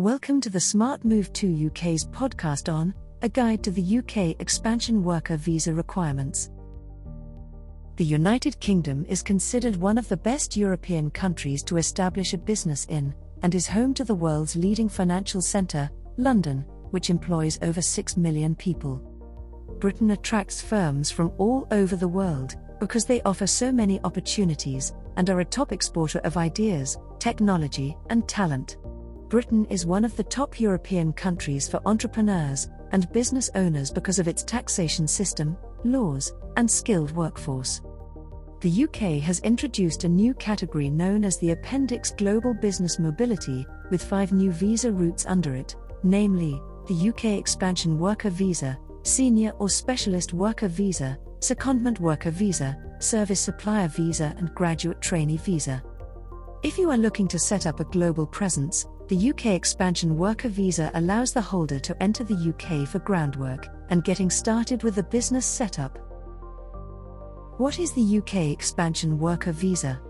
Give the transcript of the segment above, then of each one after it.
Welcome to the Smart Move to UK's podcast on A Guide to the UK Expansion Worker Visa Requirements. The United Kingdom is considered one of the best European countries to establish a business in, and is home to the world's leading financial centre, London, which employs over 6 million people. Britain attracts firms from all over the world because they offer so many opportunities and are a top exporter of ideas, technology, and talent. Britain is one of the top European countries for entrepreneurs and business owners because of its taxation system, laws, and skilled workforce. The UK has introduced a new category known as the Appendix Global Business Mobility, with five new visa routes under it, namely, the UK Expansion Worker Visa, Senior or Specialist Worker Visa, Secondment Worker Visa, Service Supplier Visa, and Graduate Trainee Visa. If you are looking to set up a global presence, the UK Expansion Worker Visa allows the holder to enter the UK for groundwork and getting started with the business setup. What is the UK Expansion Worker Visa?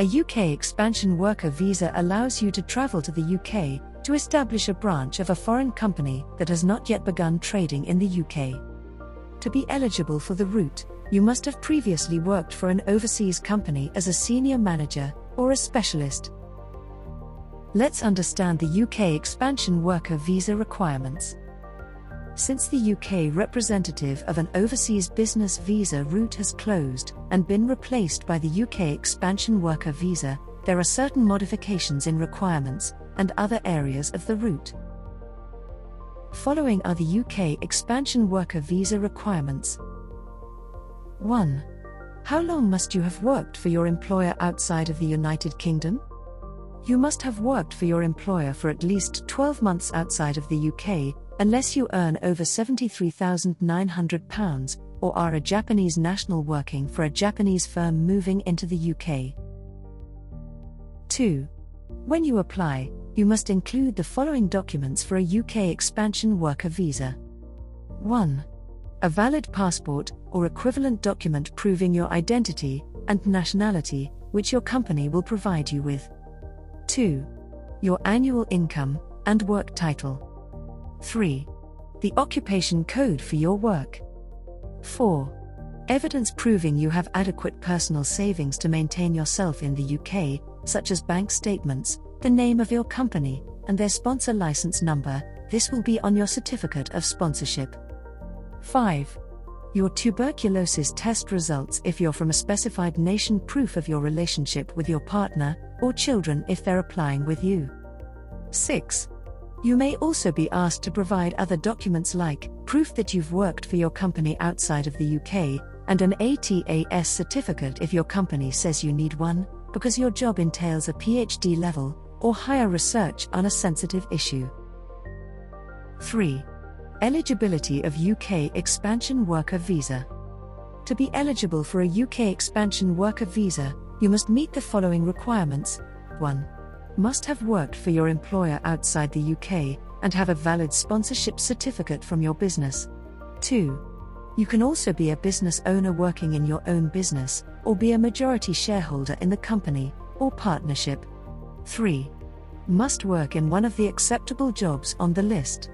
A UK Expansion Worker Visa allows you to travel to the UK to establish a branch of a foreign company that has not yet begun trading in the UK. To be eligible for the route, you must have previously worked for an overseas company as a senior manager or a specialist Let's understand the UK expansion worker visa requirements. Since the UK representative of an overseas business visa route has closed and been replaced by the UK expansion worker visa, there are certain modifications in requirements and other areas of the route. Following are the UK expansion worker visa requirements. 1. How long must you have worked for your employer outside of the United Kingdom? You must have worked for your employer for at least 12 months outside of the UK, unless you earn over £73,900 or are a Japanese national working for a Japanese firm moving into the UK. 2. When you apply, you must include the following documents for a UK expansion worker visa 1. A valid passport or equivalent document proving your identity and nationality, which your company will provide you with. 2. Your annual income and work title. 3. The occupation code for your work. 4. Evidence proving you have adequate personal savings to maintain yourself in the UK, such as bank statements, the name of your company, and their sponsor license number. This will be on your certificate of sponsorship. 5. Your tuberculosis test results if you're from a specified nation, proof of your relationship with your partner, or children if they're applying with you. 6. You may also be asked to provide other documents like proof that you've worked for your company outside of the UK, and an ATAS certificate if your company says you need one, because your job entails a PhD level or higher research on a sensitive issue. 3. Eligibility of UK Expansion Worker Visa. To be eligible for a UK Expansion Worker Visa, you must meet the following requirements 1. Must have worked for your employer outside the UK and have a valid sponsorship certificate from your business. 2. You can also be a business owner working in your own business, or be a majority shareholder in the company or partnership. 3. Must work in one of the acceptable jobs on the list.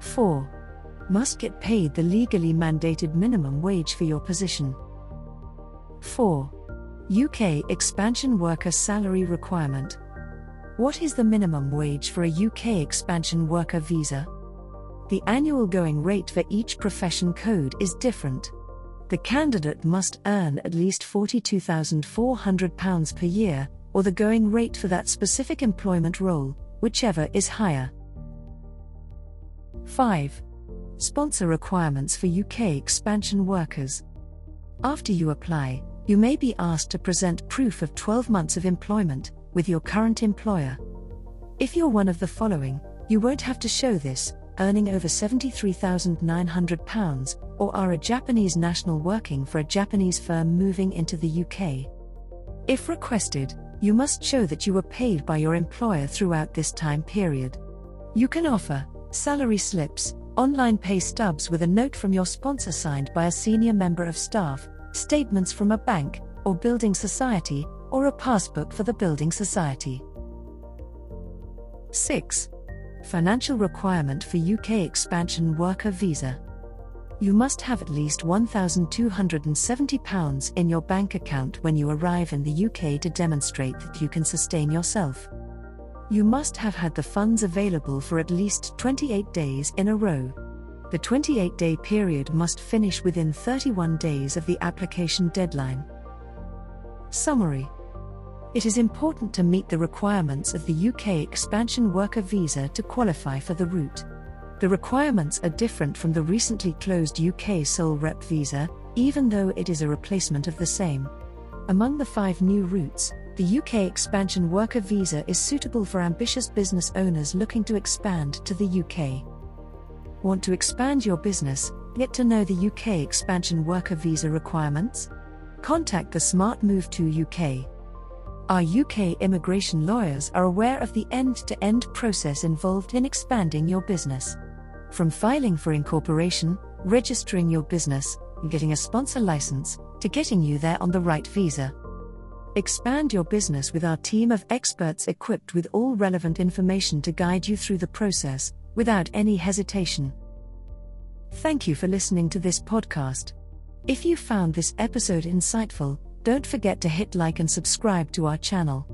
4. Must get paid the legally mandated minimum wage for your position. 4. UK Expansion Worker Salary Requirement. What is the minimum wage for a UK expansion worker visa? The annual going rate for each profession code is different. The candidate must earn at least £42,400 per year, or the going rate for that specific employment role, whichever is higher. 5. Sponsor requirements for UK expansion workers. After you apply, you may be asked to present proof of 12 months of employment with your current employer. If you're one of the following, you won't have to show this, earning over £73,900, or are a Japanese national working for a Japanese firm moving into the UK. If requested, you must show that you were paid by your employer throughout this time period. You can offer salary slips, online pay stubs with a note from your sponsor signed by a senior member of staff, statements from a bank or building society, or a passbook for the building society. 6. Financial requirement for UK expansion worker visa. You must have at least £1,270 in your bank account when you arrive in the UK to demonstrate that you can sustain yourself. You must have had the funds available for at least 28 days in a row. The 28 day period must finish within 31 days of the application deadline. Summary It is important to meet the requirements of the UK Expansion Worker Visa to qualify for the route. The requirements are different from the recently closed UK Sole Rep Visa, even though it is a replacement of the same. Among the five new routes, the UK Expansion Worker Visa is suitable for ambitious business owners looking to expand to the UK. Want to expand your business? Get to know the UK Expansion Worker Visa requirements? Contact the Smart Move to UK. Our UK immigration lawyers are aware of the end to end process involved in expanding your business. From filing for incorporation, registering your business, getting a sponsor license, to getting you there on the right visa. Expand your business with our team of experts equipped with all relevant information to guide you through the process, without any hesitation. Thank you for listening to this podcast. If you found this episode insightful, don't forget to hit like and subscribe to our channel.